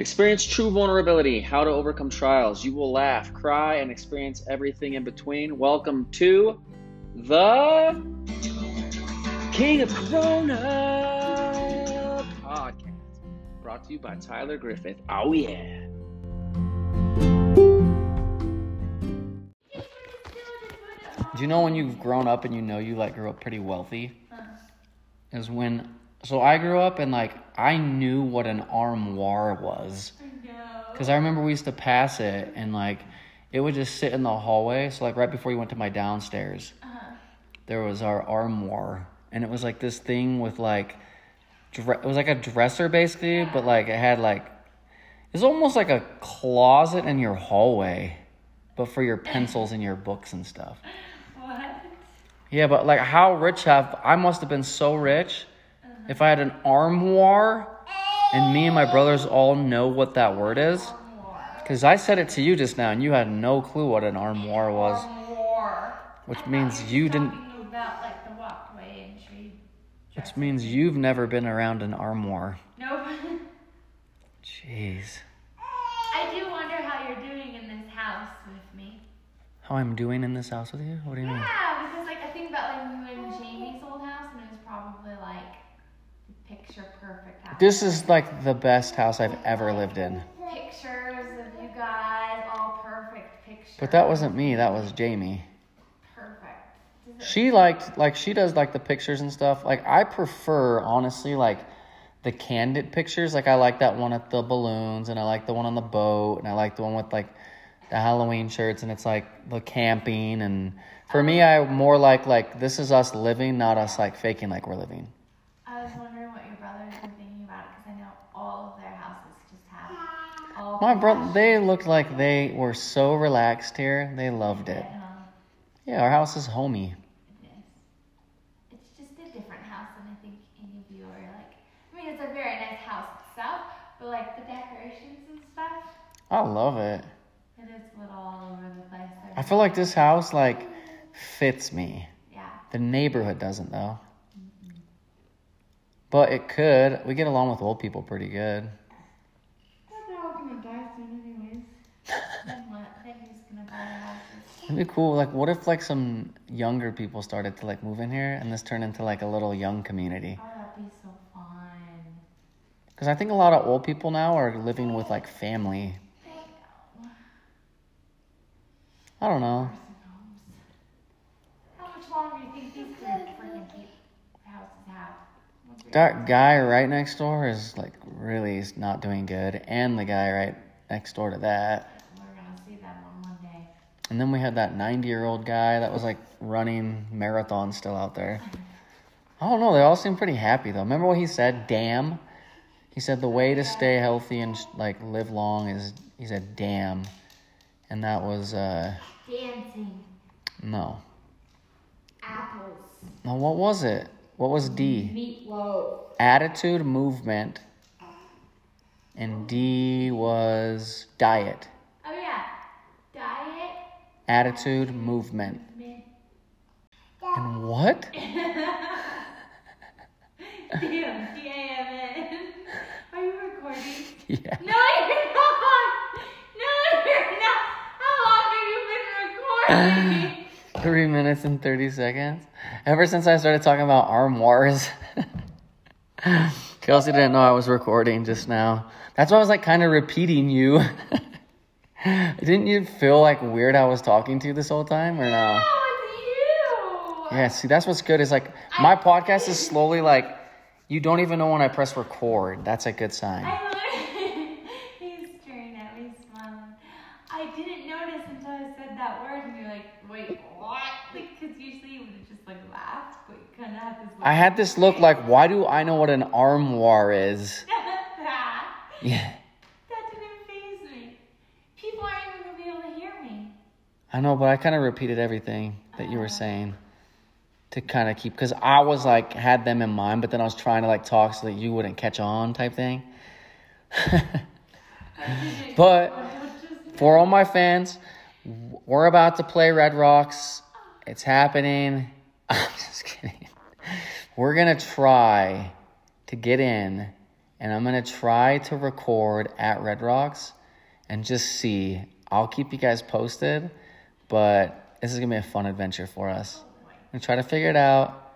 Experience true vulnerability, how to overcome trials. You will laugh, cry, and experience everything in between. Welcome to the King of Corona podcast, brought to you by Tyler Griffith. Oh, yeah. Do you know when you've grown up and you know you like grew up pretty wealthy? Uh-huh. Is when so I grew up and like I knew what an armoire was. Cuz I remember we used to pass it and like it would just sit in the hallway. So like right before you went to my downstairs, uh-huh. there was our armoire and it was like this thing with like dre- it was like a dresser basically, but like it had like it's almost like a closet in your hallway, but for your pencils and your books and stuff. What? Yeah, but like how rich have I must have been so rich if I had an armoire and me and my brothers all know what that word is. Cause I said it to you just now and you had no clue what an armoire was, which means you didn't Talking about like the walkway and which means you've never been around an armoire. Nope. Jeez. I do wonder how you're doing in this house with me. How I'm doing in this house with you? What do you mean? Yeah, because like I think about like you and Jamie's old house, and it was probably like the picture perfect house. This is like the best house I've ever lived in. pictures of you guys, all perfect pictures. But that wasn't me, that was Jamie. perfect. She liked like she does like the pictures and stuff. Like I prefer honestly like the candid pictures. Like I like that one at the balloons and I like the one on the boat and I like the one with like the Halloween shirts and it's like the camping and for me I more like like this is us living, not us like faking like we're living. I was wondering what your brothers were thinking about it because I know all of their houses just have all. My brother they looked like they were so relaxed here. They loved it. Yeah, our house is homey. it is. It's just a different house than I think any of you are like. I mean, it's a very nice house itself, but like the decorations and stuff, I love it. it is a little all over the place. There. I feel like this house like fits me. yeah. The neighborhood doesn't though. But it could. We get along with old people pretty good. Well, they're all gonna die soon, anyways. then what? Then who's gonna buy houses? It'd be cool. Like, what if like some younger people started to like move in here, and this turned into like a little young community? Oh, that'd be so fun. Because I think a lot of old people now are living with like family. I don't know. How much longer do you think these freaking houses have? That guy right next door is like really not doing good, and the guy right next door to that. We're gonna see them on Monday. And then we had that 90 year old guy that was like running marathons still out there. I don't know. They all seem pretty happy though. Remember what he said? Damn. He said the way to stay healthy and like live long is he said damn, and that was uh Dancing. no Apples. no what was it? What was D? Meatloaf. Attitude, movement, and D was diet. Oh yeah. Diet. Attitude, movement, and what? Damn. D-A-M-N. Are you recording? Yeah. No, you're not. No, you're not. How long have you been recording? Three minutes and 30 seconds. Ever since I started talking about armoires. Kelci didn't know I was recording just now. That's why I was like kind of repeating you. Didn't you feel like weird I was talking to you this whole time or no? No, it's you. Yeah, see, that's what's good is like my podcast is slowly like, you don't even know when I press record. That's a good sign. I he's staring at me, smiling. I didn't notice until I said that word, and you're like, wait, what? Like, because usually you would have just like laughed, but you kind of had this. Look. I had this look like, why do I know what an armoire is? Yeah. That didn't phase me. People aren't even gonna be able to hear me. I know, but I kind of repeated everything that you were ah. saying to kind of keep because I was like had them in mind, but then I was trying to like talk so that you wouldn't catch on type thing. but for all my fans, we're about to play Red Rocks. It's happening. I'm just kidding. We're gonna try to get in and I'm gonna try to record at Red Rocks and just see. I'll keep you guys posted, but this is gonna be a fun adventure for us. I'm gonna try to figure it out,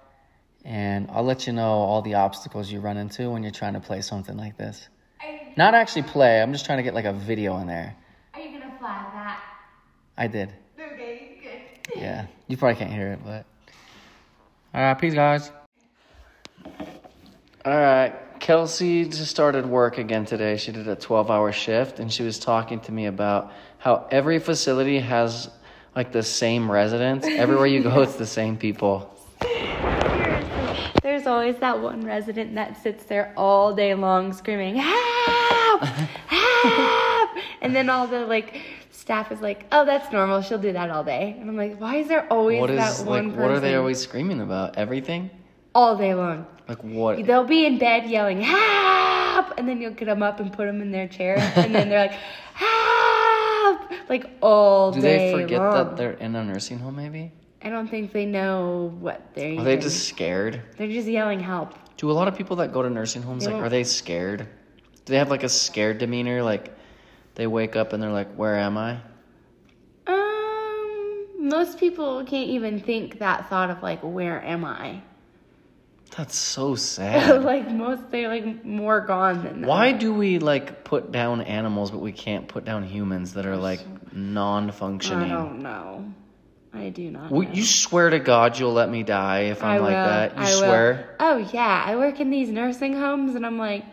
and I'll let you know all the obstacles you run into when you're trying to play something like this. Not actually play. I'm just trying to get like a video in there. are you gonna flag that? I did. Okay, good. Yeah, you probably can't hear it, but. All right, peace, guys. All right, Kelci just started work again today. She did a 12 hour shift, and she was talking to me about how every facility has like the same residents. Everywhere you go, it's the same people. There's always that one resident that sits there all day long screaming, help, help. And then all the like staff is like, oh, that's normal. She'll do that all day. And I'm like, why is there always What that is one like? person What are they always screaming about? Everything? all day long? Like what? They'll be in bed yelling, help. And then you'll get them up and put them in their chair. And then they're like, help. Like all Do day Do they forget long. that they're in a nursing home? Maybe. I don't think they know what they're Are they just scared? They're just yelling help. Do a lot of people that go to nursing homes They like are they scared? Do they have like a scared demeanor? Like they wake up and they're like, "Where am I?" Um, most people can't even think that thought of like, where am I? That's so sad. like most, they're like more gone than that. Why do we like put down animals, but we can't put down humans that are like non-functioning? I don't know. I do not. Will, know. you swear to God you'll let me die if I'm I like will. that? You I will. swear? Oh yeah, I work in these nursing homes, and I'm like,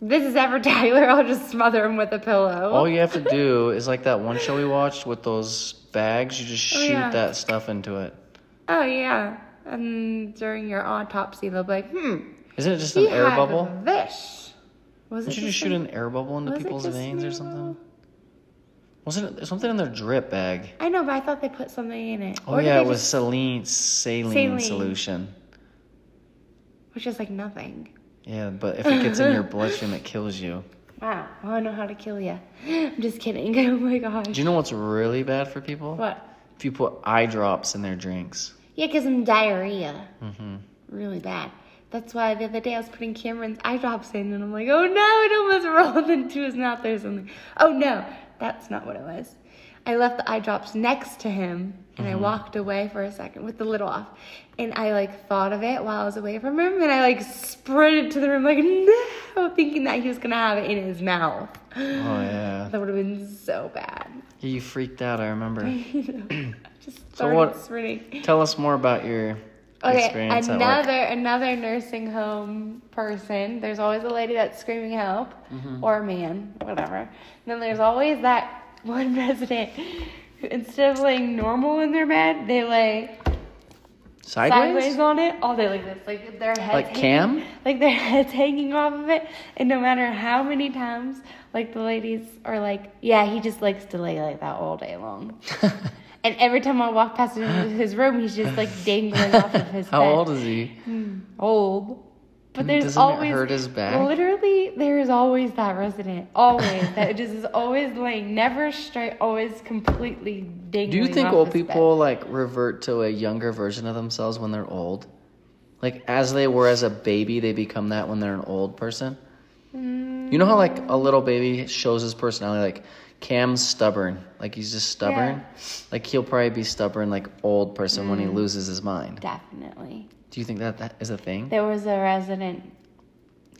this is ever Tyler. I'll just smother him with a pillow. All you have to do is like that one show we watched with those bags. You just Oh, shoot yeah. that stuff into it. Oh yeah. And during your autopsy, they'll be like, hmm. Isn't it just an air bubble? This. Was it Didn't you just shoot an- an air bubble into people's veins or something? Wasn't it something in their drip bag? I know, but I thought they put something in it. Oh Or yeah, it was saline saline, Saline. solution. which is like nothing. Yeah, but if it gets in your bloodstream, it kills you. Wow, well, I know how to kill you. I'm just kidding. Oh my gosh. Do you know what's really bad for people? what? If you put eye drops in their drinks. Yeah, because I'm diarrhea. hmm Really bad. That's why the other day I was putting Cameron's eye drops in, and I'm like, oh no, it almost rolled into his mouth or something. Oh no, that's not what it was. I left the eye drops next to him, and I walked away for a second with the lid off. And I like thought of it while I was away from him, and I like sprinted to the room like no, thinking that he was gonna have it in his mouth. Oh yeah. That would have been so bad. Yeah, you freaked out. I remember. I just So what- sprinting. Tell us more about your Okay, experience at another another nursing home person. There's always a lady that's screaming help, Mm-hmm. or a man, whatever. And then there's always that one resident who, instead of laying normal in their bed, they lay Sideways? sideways, on it all day like this, like their heads Like hanging- Cam? like their heads hanging off of it. And no matter how many times, like the ladies are like, yeah, he just likes to lay like that all day long. And every time I walk past his room, he's just like dangling off of his How bed. old is he? Hmm, old. But there's Doesn't always hurt his back? Literally, there is always that resident. Always that just is always laying, never straight, always completely dangling. Do you think old people like revert to a younger version of themselves when they're old? Like as they were as a baby, they become that when they're an old person. Bed? You know how like a little baby shows his personality. Like Cam's stubborn. Like he's just stubborn. Like he'll probably be stubborn like old person when he mm. loses his mind. Definitely. Do you think that that is a thing? There was a resident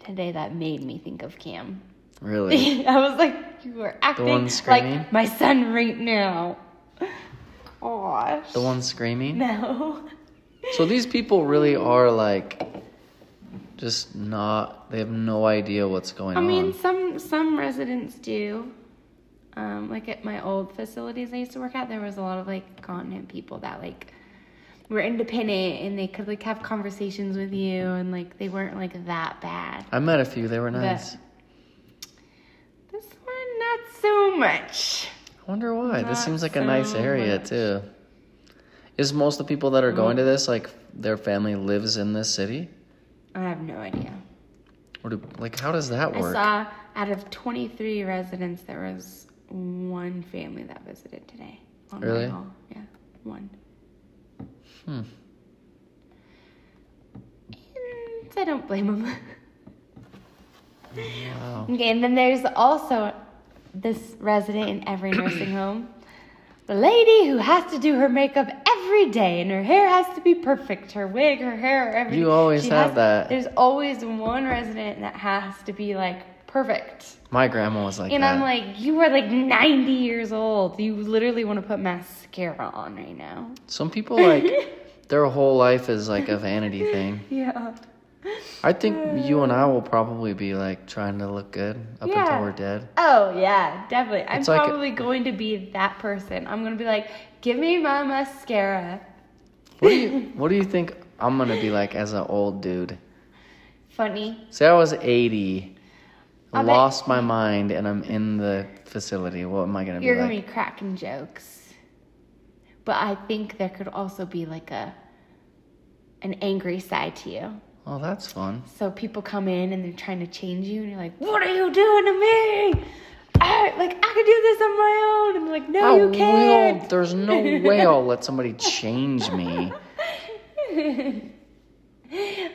today that made me think of Cam. Really? I was like, you were acting like my son right now. Gosh. The one screaming? No. So these people really are like just not they have no idea what's going on. I mean, on. some some residents do. Um, like at my old facilities I used to work at, there was a lot of like continent people that like were independent and they could like have conversations with you and like they weren't like that bad. I met a few, they were nice. This one, not so much. I wonder why. this seems like a nice area much. too. Is most of the people that are going to mm-hmm. this like their family lives in this city? I have no idea. Or do, like how does that work? I saw out of 23 residents, there was one family that visited today. Really? Yeah, one. Hmm. And I don't blame them. Wow. Okay, and then there's also this resident in every nursing home. The lady who has to do her makeup every day and her hair has to be perfect. Her wig, her hair, everything. You always She have has- that. There's always one resident that has to be like perfect. My grandma was like And that. I'm like, you are like 90 years old. You literally want to put mascara on right now. Some people like their whole life is like a vanity thing. Yeah. I think you and I uh. will probably be like trying to look good up Yeah. until we're dead. Oh yeah, definitely. I'm It's like- probably going to be that person. I'm gonna be like, give me my mascara. What do you What do you think I'm gonna be like as an old dude? Funny. Say I was 80, I lost my mind, and I'm in the facility. What am I gonna do? You're be gonna like? be cracking jokes. But I think there could also be like a an angry side to you. Oh, that's fun. So people come in and they're trying to change you, and you're like, "What are you doing to me? I, like I could do this on my own." And I'm like, "No, I you can't." There's no way I'll let somebody change me.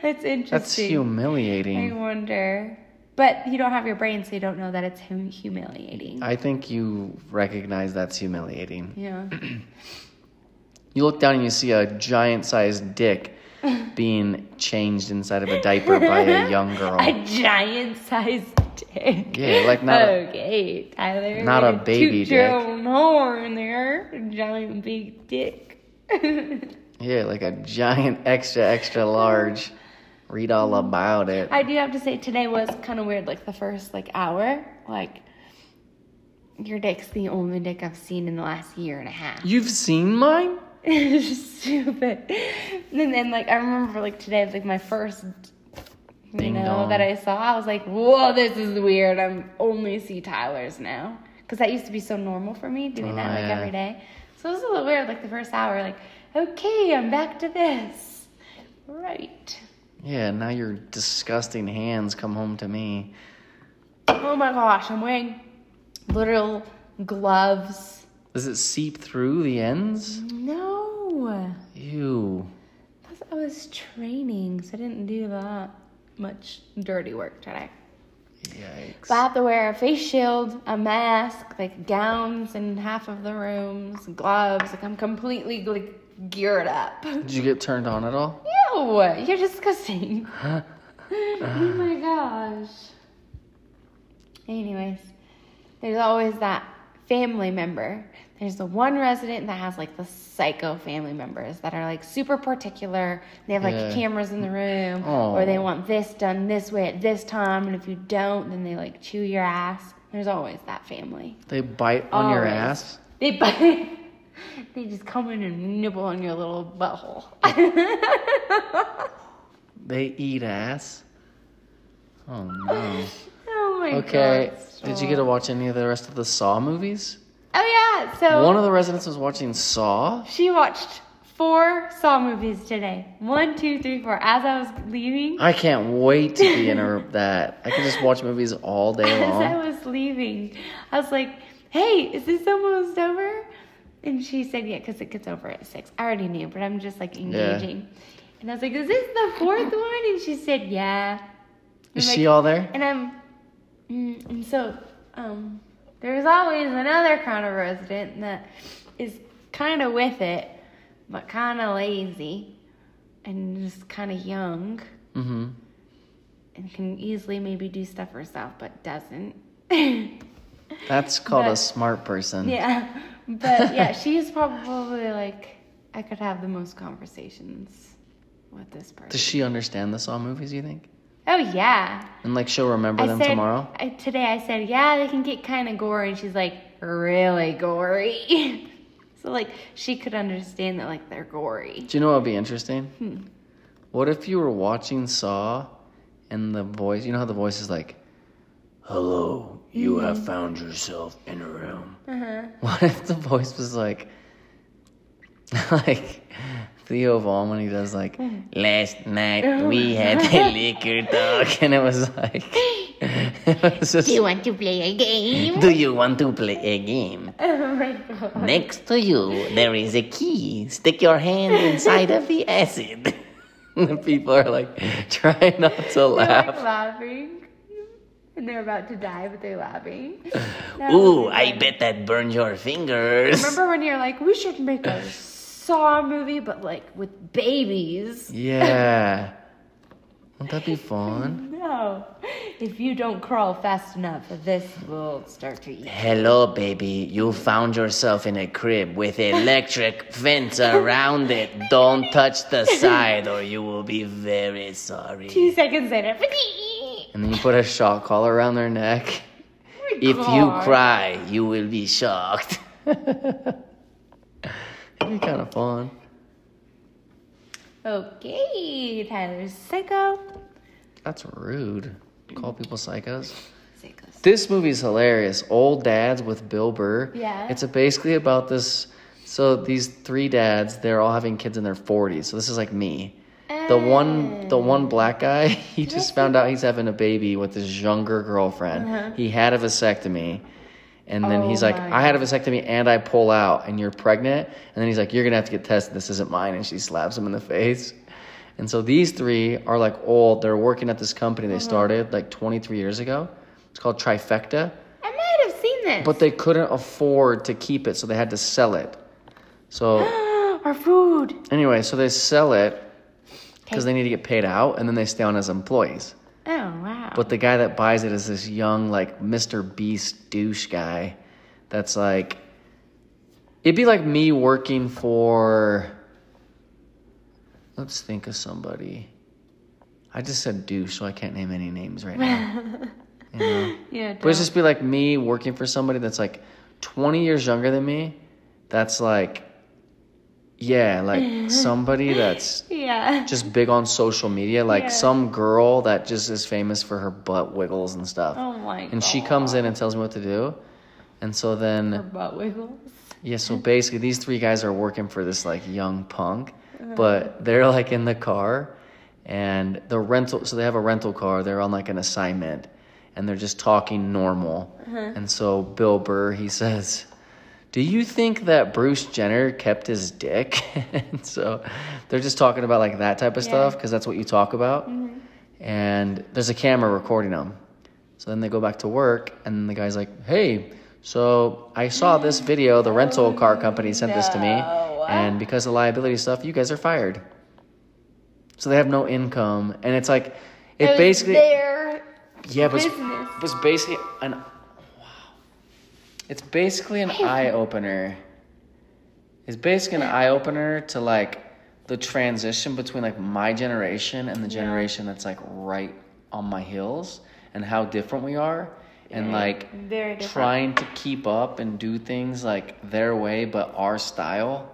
That's interesting. That's humiliating. I wonder. But you don't have your brain, so you don't know that it's hum- humiliating. I think you recognize that's humiliating. yeah. You look down and you see a giant sized dick being changed inside of a diaper by a young girl. A giant sized dick. Yeah, like not a- okay, Tyler. not a baby toot your dick. own horn there. Giant big dick. Yeah, like a giant extra, extra large. Read all mm-hmm. about it. I do have to say today was kind of weird. Like the first like hour, like your dick's the only dick I've seen in the last year and a half. You've seen mine? it's stupid. And then like I remember like today was like my first you Ding know dong. that I saw. I was like, whoa, this is weird. I'm only see Tyler's now because that used to be so normal for me doing that Oh, like yeah. every day. So it was a little weird. Like the first hour, like okay, I'm back to this. Right. Yeah, now your disgusting hands come home to me. Oh my gosh, I'm wearing literal gloves. Does it seep through the ends? No, Ew. I was training, so I didn't do that much dirty work today. Yikes. So I have to wear a face shield, a mask, like gowns in half of the rooms, gloves. Like I'm completely like geared up. Did you get turned on at all? Ew, you're disgusting. oh my gosh. Anyways, there's always that family member. There's the one resident that has like the psycho family members that are like super particular. They have like Yeah. cameras in the room, or they want this done this way at this time, and if you don't, then they like chew your ass. There's always that family. They bite on your ass? They bite. They just come in and nibble on your little butthole. They eat ass? Oh no. oh my Okay. god. Okay. Did you get to watch any of the rest of the Saw movies? Oh yeah, so One of the residents was watching Saw. she watched four Saw movies today. One, two, three, four. As I was leaving, I can't wait to be in her that. I can just watch movies all day long. as I was leaving, I was like, "Hey, is this almost over?" And she said, "Yeah, because it gets over at six. I already knew, but I'm just like engaging. And I was like, "Is this the fourth one?" And she said, "Yeah." Is I'm she all there? And I'm, mm, and so, um, there's always another kind of resident that is kind of with it, but kind of lazy, and just kind of young, Mm-hmm. and can easily maybe do stuff herself, but doesn't. That's called a smart person. yeah, but yeah, she's probably like I could have the most conversations with this person. Does she understand the Saw movies, you think? oh yeah. And like she'll remember I them said, tomorrow? I, today I said, yeah, they can get kind of gory. And she's like, really gory? so, like, she could understand that, like, they're gory. Do you know what would be interesting? Hmm. What if you were watching Saw and the voice, you know how the voice is like, Hello, you have found yourself in a room. Uh-huh. What if the voice was like, like Theo Von when he does like, Last night we had a liquor talk, and it was like, it was just, want to play a game? Do you want to play a game? oh my god. Next to you, there is a key. Stick your hand inside of the acid. And the people are like trying not to You're, like, laugh. laughing. And they're about to die, but they're laughing. That Ooh, I bet that burned your fingers. Remember when you're like, we should make a Saw movie, but like with babies? Yeah. Won't that be fun? No. If you don't crawl fast enough, this will start to eat. Hello, baby. You found yourself in a crib with electric fence around it. Don't touch the side or you will be very sorry. Two seconds later. And then you put a shock collar around their neck. If you cry, you will be shocked. It'd be kind of fun. Okay, Tyler's psycho. That's rude. Call people psychos. Psychos. This movie's hilarious. Old Dads with Bill Burr. Yeah. It's a, basically about this. So these three dads, they're all having kids in their 40s. So this is like me. The one, the oh. one black guy, he just found out he's having a baby with his younger girlfriend. Uh-huh. He had a vasectomy, and then Oh he's like, "I had a vasectomy and I pull out, and you're pregnant." And then he's like, "You're gonna have to get tested. This isn't mine." And she slaps him in the face. And so these three are like old. They're working at this company they uh-huh. started like 23 years ago. It's called Trifecta, I might have seen this. but they couldn't afford to keep it, so they had to sell it. So Our food. anyway, so they sell it because they need to get paid out, and then they stay on as employees. Oh wow. But the guy that buys it is this young, like Mr. Beast douche guy. That's like, it'd be like me working for. Let's think of somebody. I just said douche, so I can't name any names right now. you know? yeah. But it's just be like me working for somebody that's like 20 years younger than me. That's like, yeah, like somebody that's yeah. just big on social media, like Yeah. some girl that just is famous for her butt wiggles and stuff. Oh my god. and she comes in and tells me what to do. And so Her then, butt wiggles. yeah, so basically these three guys are working for this like young punk, Uh-huh. but they're like in the car and the rental, so they have a rental car, they're on like an assignment and they're just talking normal. Uh-huh. And so Bill Burr, he says, do you think that Bruce Jenner kept his dick? and so they're just talking about like that type of Yeah. stuff because that's what you talk about. Mm-hmm. And there's a camera recording them. So then they go back to work, and the guy's like, "Hey, so I saw this video. The rental car company sent this to me, and because of liability stuff, you guys are fired." So they have no income, and it's like, it, was basically, yeah, business. but it's basically an. It's basically an eye opener. It's basically an eye opener to like the transition between like my generation and the generation that's like right on my heels and how different we are and like very different. trying to keep up and do things like their way but our style.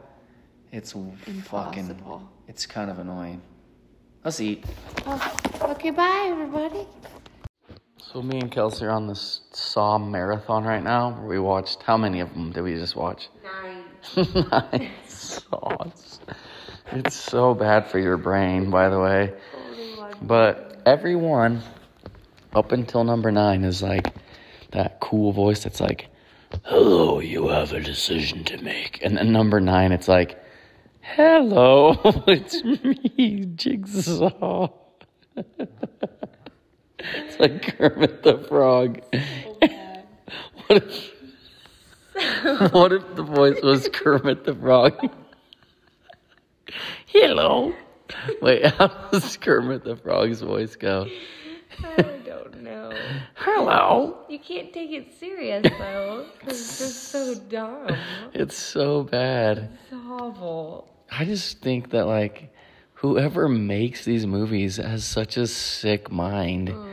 It's fucking Impossible. it's kind of annoying. Let's eat. Oh, okay, bye everybody. So me and Kelci are on this Saw marathon right now. Where we watched how many of them did we just watch? Nine. Nine Saws. It's so bad for your brain, by the way. But everyone up until number nine is like that cool voice that's like, "Hello, you have a decision to make," and then number nine, it's like, "Hello, it's me, Jigsaw." it's like Kermit the Frog. what if? what if the voice was Kermit the Frog? Hello. Wait, how does Kermit the Frog's voice go? I don't know. Hello. You can't take it serious though, because it's just so dumb. It's so bad. It's awful. I just think that like whoever makes these movies has such a sick mind. Oh.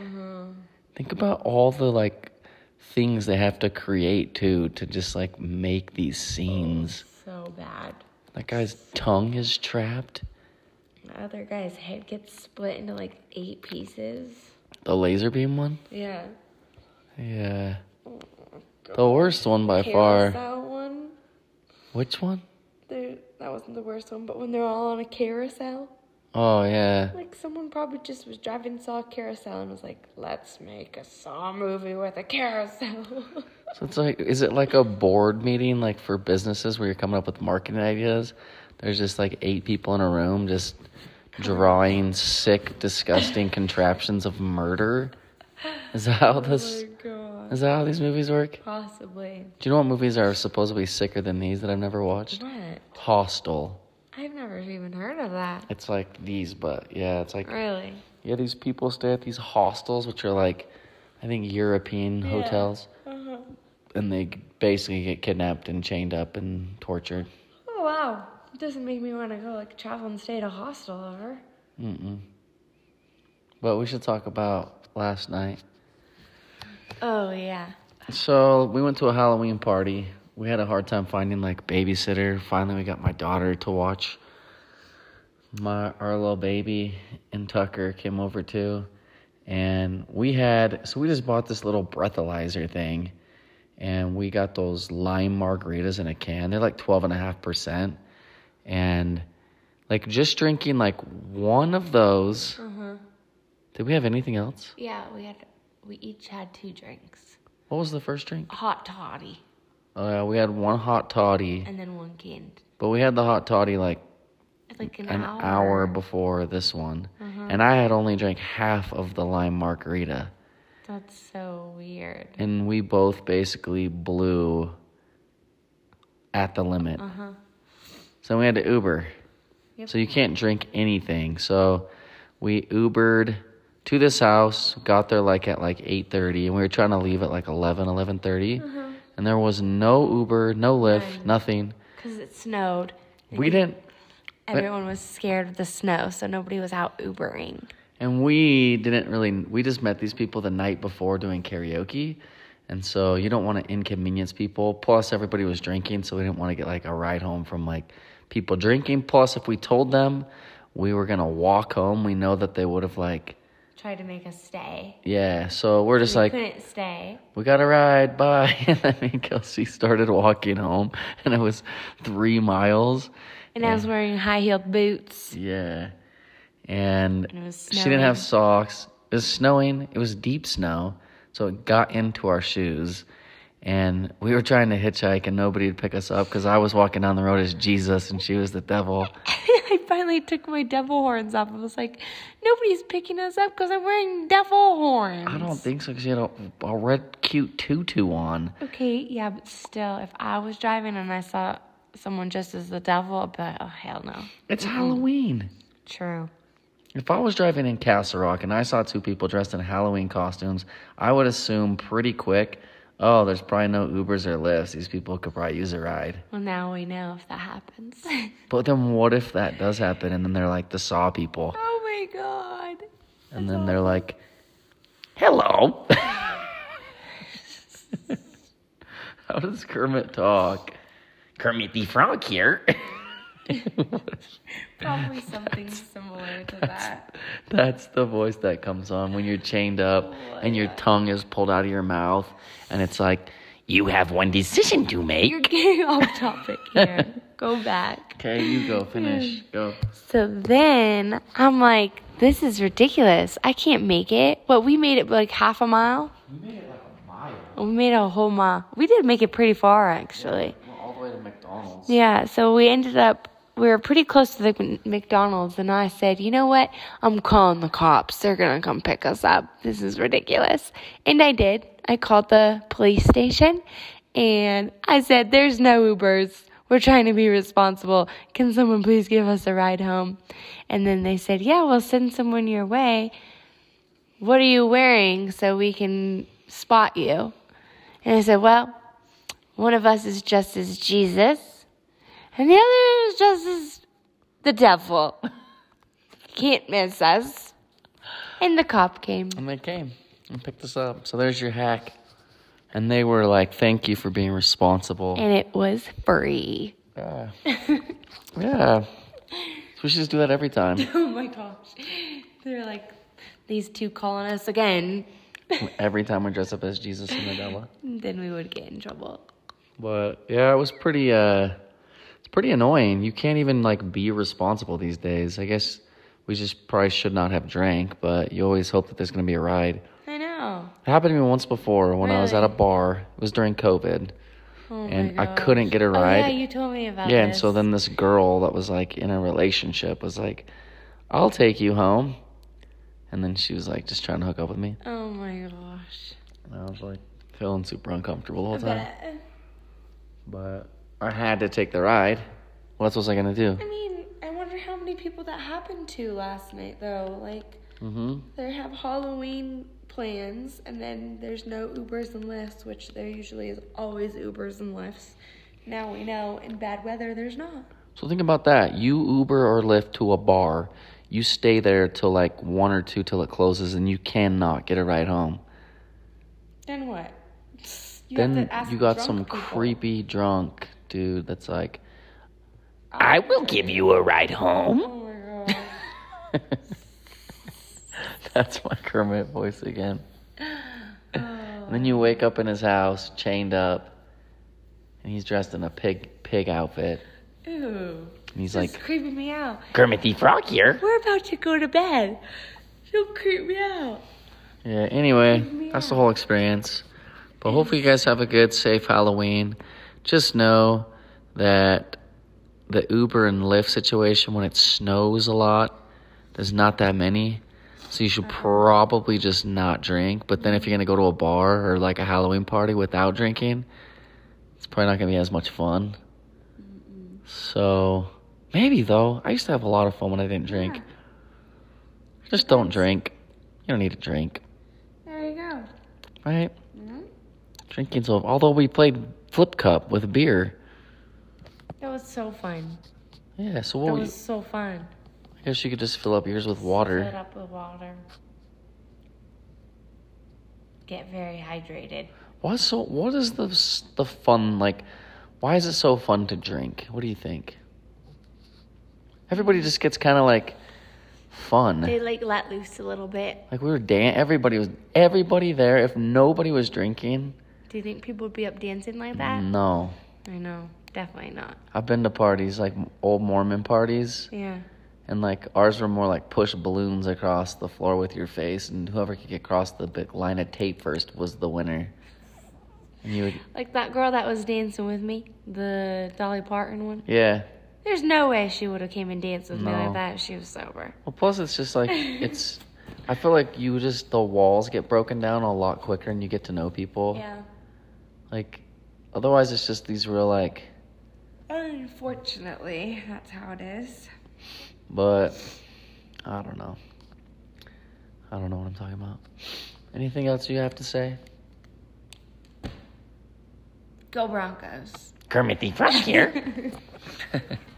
Think about all the like things they have to create too to just like make these scenes. Oh, so bad. That guy's tongue is trapped. The other guy's head gets split into like eight pieces. The laser beam one? Yeah. Yeah. The worst one by far. Carousel one. Which one? That wasn't the worst one, but when they're all on a carousel, Oh yeah. like someone probably just was driving saw a carousel and was like, "Let's make a saw movie with a carousel." So it's like, is it like a board meeting, like for businesses where you're coming up with marketing ideas? There's just like eight people in a room just drawing sick, disgusting contraptions of murder. Is that how oh this? god. Is that how these movies work? Possibly. Do you know what movies are supposedly sicker than these that I've never watched? What? Hostel. I've never even heard of that. It's like these, but yeah, it's like Really? yeah, these people stay at these hostels, which are like, I think European hotels, Uh-huh. and they basically get kidnapped and chained up and tortured. Oh wow. It doesn't make me want to go like travel and stay at a hostel ever. Mm-mm. But we should talk about last night. Oh yeah. So we went to a Halloween party. We had a hard time finding like babysitter. Finally, we got my daughter to watch. My our little baby and Tucker came over too, and we had so we just bought this little breathalyzer thing, and we got those lime margaritas in a can. They're like twelve and a half percent, and like just drinking like one of those. Mm-hmm. Did we have anything else? Yeah, we had we each had two drinks. What was the first drink? Hot toddy Oh yeah, we had one hot toddy. and then one canned. But we had the hot toddy like Like an, an hour. hour before this one. And I had only drank half of the lime margarita. That's so weird. And we both basically blew at the limit. Uh-huh. So we had to Uber. Yep. So you can't drink anything. So we Ubered to this house, got there like at like 8:30 and we were trying to leave at like 11, 11:30. And there was no Uber, no Lyft, nothing. Because it snowed. We didn't Everyone was scared of the snow, so nobody was out Ubering. And we didn't really, we just met these people the night before doing karaoke. And so you don't want to inconvenience people. Plus, everybody was drinking, so we didn't want to get like a ride home from like people drinking. Plus, if we told them we were going to walk home, we know that they would have like, Tried to make us stay. yeah. So we're just we like, couldn't stay. we got a ride, bye. And then me and Kelci started walking home, and it was three miles. And I was wearing high heeled boots. Yeah. And And she didn't have socks. It was snowing. It was deep snow. So it got into our shoes. And we were trying to hitchhike and nobody would pick us up because I was walking down the road as Jesus and she was the devil. I finally took my devil horns off. I was like, nobody's picking us up because I'm wearing devil horns. I don't think so because she had a, a red cute tutu on. Okay, yeah, but still, if I was driving and I saw someone just as the devil, I'd be like, oh, hell no. It's Halloween. True. If I was driving in Castle Rock and I saw two people dressed in Halloween costumes, I would assume pretty quick, oh, there's probably no Ubers or Lyfts. These people could probably use a ride. Well, now we know if that happens. But then what if that does happen and then they're like the Saw people? oh my god. And then they're like, hello. How does Kermit talk? Kermit the Frog here. Probably something similar to that. That's the voice that comes on when you're chained up oh, and your tongue is pulled out of your mouth and it's like, you have one decision to make. You're make. getting off topic here. Go back. Okay, you go, finish. Go. So then I'm like, this is ridiculous. I can't make it. But we made it like half a mile. You made it like a mile. We made a whole mile. We did make it pretty far actually. all the way to McDonald's. Yeah, so we ended up, we were pretty close to the McDonald's, and I said, you know what? I'm calling the cops. They're gonna come pick us up. This is ridiculous. And I did. I called the police station, and I said, there's no Ubers. We're trying to be responsible. Can someone please give us a ride home? And then they said, yeah, we'll send someone your way. What are you wearing so we can spot you? And I said, well, one of us is just as Jesus, and the other is just as the devil. Can't miss us. And the cop came. And they came and picked us up. So there's your hack. And they were like, thank you for being responsible. And it was free. Yeah. yeah. So we should just do that every time. Oh my gosh. They're like, these two calling us again. every time we dress up as Jesus and the devil. Then we would get in trouble. But yeah, it was pretty uh it's pretty annoying. You can't even like be responsible these days. I guess we just probably should not have drank, but you always hope that there's gonna be a ride. I know. It happened to me once before when I was at a bar. It was during COVID. Oh and I couldn't get a Oh, ride. yeah, you told me about Yeah, this. and so then this girl that was like in a relationship was like, I'll take you home. And then she was like just trying to hook up with me. Oh my gosh. And I was like feeling super uncomfortable the whole time. But I had to take the ride. What else was I gonna do? I mean, I wonder how many people that happened to last night though. Like Mm-hmm. they have Halloween plans and then there's no Ubers and Lyfts, which there usually is always Ubers and Lyfts. Now we know in bad weather there's not. So think about that. You Uber or Lyft to a bar. You stay there till like one or two till it closes, and you cannot get a ride home. Then what? You then you got some people. creepy drunk dude that's like, I will give you a ride home. Oh my god. that's my Kermit voice again. Oh. And then you wake up in his house, chained up, and he's dressed in a pig pig outfit. Ew. And he's It's like, creeping me out. Kermit the Frog here. We're about to go to bed. Don't creep me out. Yeah, anyway, me that's the whole experience. But hopefully, you guys have a good, safe Halloween. Just know that the Uber and Lyft situation, when it snows a lot, there's not that many. So you should probably just not drink. But then if you're going to go to a bar or like a Halloween party without drinking, it's probably not going to be as much fun. So maybe, though. I used to have a lot of fun when I didn't drink. Just don't drink. You don't need to drink. There you go. Right? Mhm. Drinking so although we played flip cup with beer. That was so fun. Yeah, so That what was so fun. I guess you could just fill up yours with water. Fill it up with water. Get very hydrated. What's so what is the the fun like why is it so fun to drink? What do you think? Everybody just gets kind of like fun. They like let loose a little bit. Like we were dan everybody was everybody there if nobody was drinking. Do you think people would be up dancing like that? No. I know. Definitely not. I've been to parties like old Mormon parties Yeah. And like ours were more like push balloons across the floor with your face, and whoever could get across the big line of tape first was the winner. And you would, Like that girl that was dancing with me, the Dolly Parton one. yeah. There's no way she would have came and danced with me like that if she was sober. Well, plus it's just like it's. I feel like you just the walls get broken down a lot quicker, and you get to know people. Yeah. Like, otherwise it's just these real like. Unfortunately, that's how it is. But I don't know. I don't know what I'm talking about. Anything else you have to say? Go Broncos. Kermit the Frog here.